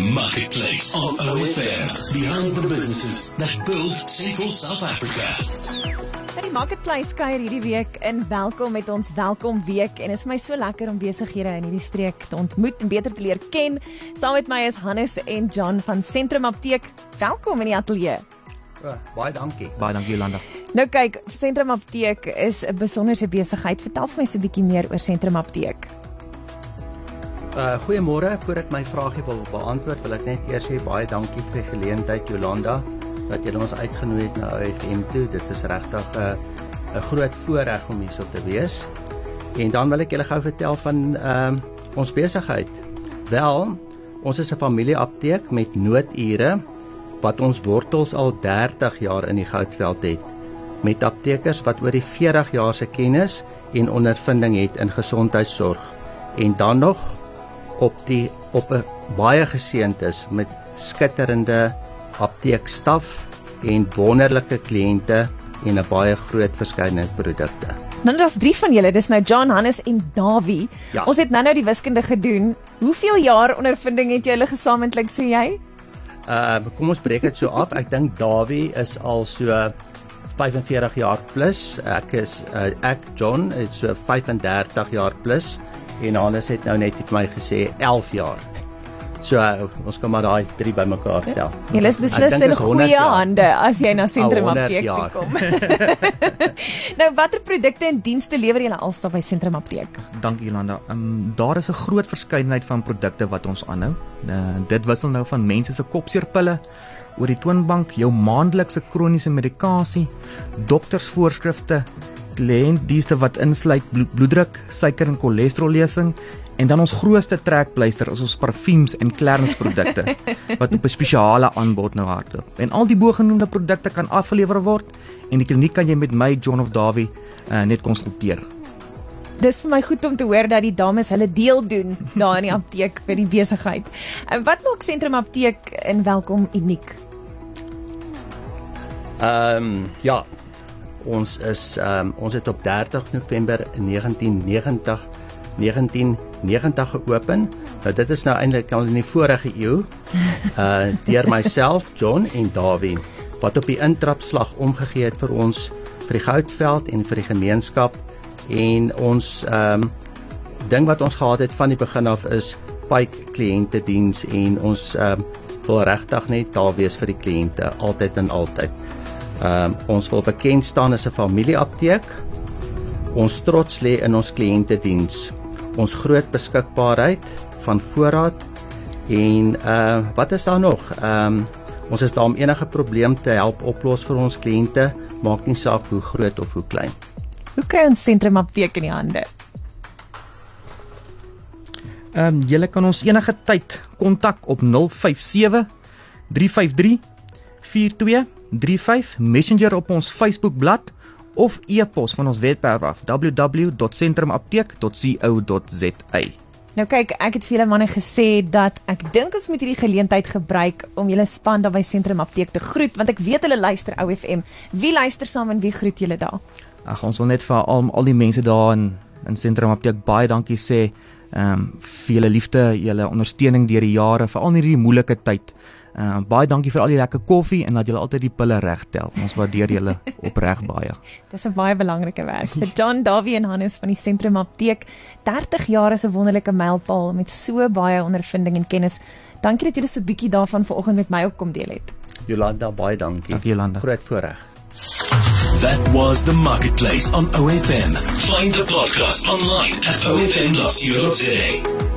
Marketplace on OFM. Behind the businesses that build Central South Africa. By die Marketplace kuier hierdie week in welkom met ons welkom week en is vir my so lekker om besighede in hierdie streek te ontmoet en beter te leer ken. Saam met my is Hannes en John van Sentrum Apteek. Welkom in die ateljee. Oh, baie dankie. Baie dankie Jolanda. Nou kyk, Sentrum Apteek is 'n besonderse besigheid. Vertel vir my so 'n bietjie meer oor Sentrum Apteek. Uh goeiemôre. Voor ek my vragie wil beantwoord, wil ek net eers sê baie dankie vir die geleentheid Jolanda dat jy ons uitgenooi het na OFM toe. Dit is regtig 'n uh, 'n groot voorreg om hier so te wees. En dan wil ek julle gou vertel van ehm uh, ons besigheid. Wel, ons is 'n familieapteek met noodure wat ons wortels al 30 jaar in die Goudveld het met aptekers wat oor die 40 jaar se kennis en ondervinding het in gesondheidsorg en dan nog op die op 'n baie geseënd is met skitterende apteekstaf en wonderlike kliënte en 'n baie groot verskeidenheid produkte. Nou daar's drie van julle, dis nou John, Hannes en Davie. Ja. Ons het nou-nou die wiskunde gedoen. Hoeveel jaar ondervinding het julle gesamentlik sê jy? Uh kom ons breek dit so af. Ek dink Davie is al so 45 jaar plus. Ek is uh, ek John het so 35 jaar plus en Hannes het nou net vir my gesê 11 jaar. So uh, ons kan maar daai drie bymekaar tel. Julle is beslis in is 100 goeie hande as jy na Sentrum Al 100 Apteek kom. nou watter produkte en dienste lewer julle alsta by Sentrum Apteek? Dankie Jolanda. Um, daar is 'n groot verskeidenheid van produkte wat ons aanhou. Uh, dit wissel nou van mense se kopseerpille oor die toonbank, jou maandelikse kroniese medikasie, doktersvoorskrifte, kliëntdienste wat insluit blo bloeddruk, suiker en cholesterol-lesing en dan ons grootste trekpleister is ons parfuums en klerningsprodukte wat op 'n spesiale aanbod nou hardloop. En al die bogenoemde produkte kan afgelewer word en die kliniek kan jy met my John of Davie uh, net konsulteer. Dis vir my goed om te hoor dat die dames hulle deel doen daar in die apteek vir die besigheid. En wat maak Sentrum Apteek in Welkom uniek? Ehm um, ja. Ons is um, ons het op 30 November 1990 1990 geopen. Nou dit is nou eintlik al in die vorige eeu. Uh deur myself, John en Davie wat op die intrapslag omgegee het vir ons vir die Goudveld en vir die gemeenskap en ons ehm um, ding wat ons gehad het van die begin af is pike kliënte diens en ons ehm um, wil regtig net daar wees vir die kliënte altyd en altyd. Ehm um, ons wil bekend staan as 'n familieapteek. Ons trots lê in ons kliënte diens. Ons groot beskikbaarheid van voorraad en uh wat is daar nog? Ehm um, ons is daar om enige probleem te help oplos vir ons kliënte, maak nie saak hoe groot of hoe klein. Hoe kry ons Sentrum Apteek in die hande? Ehm um, julle kan ons enige tyd kontak op 057 353 4235 Messenger op ons Facebookblad of e-pos van ons webwerf af www.centrumapteek.co.za. Nou kyk, ek het vir julle manne gesê dat ek dink ons moet hierdie geleentheid gebruik om julle span daar by Sentrum Apteek te groet want ek weet hulle luister OFM. Wie luister saam en wie groet julle daar? Ag ons wil net vir al al die mense daar in in Sentrum Apteek baie dankie sê ehm um, vir julle liefde, julle ondersteuning deur die jare, veral in hierdie moeilike tyd. Uh, baie dankie vir al die lekker koffie en dat julle altyd die pille reg tel. Ons waardeer julle opreg baie. Dis 'n baie belangrike werk. Vir John Davie en Hannes van die Sentrum Apteek. 30 jaar is 'n wonderlike mylpaal met so baie ondervinding en kennis. Dankie dat julle so bietjie daarvan vanoggend met my ook kom deel het. Jolanda, baie dankie. Dankie, Jolanda. Groot voorreg. That was the Marketplace on OFM. Find the podcast online at ofm.co.za.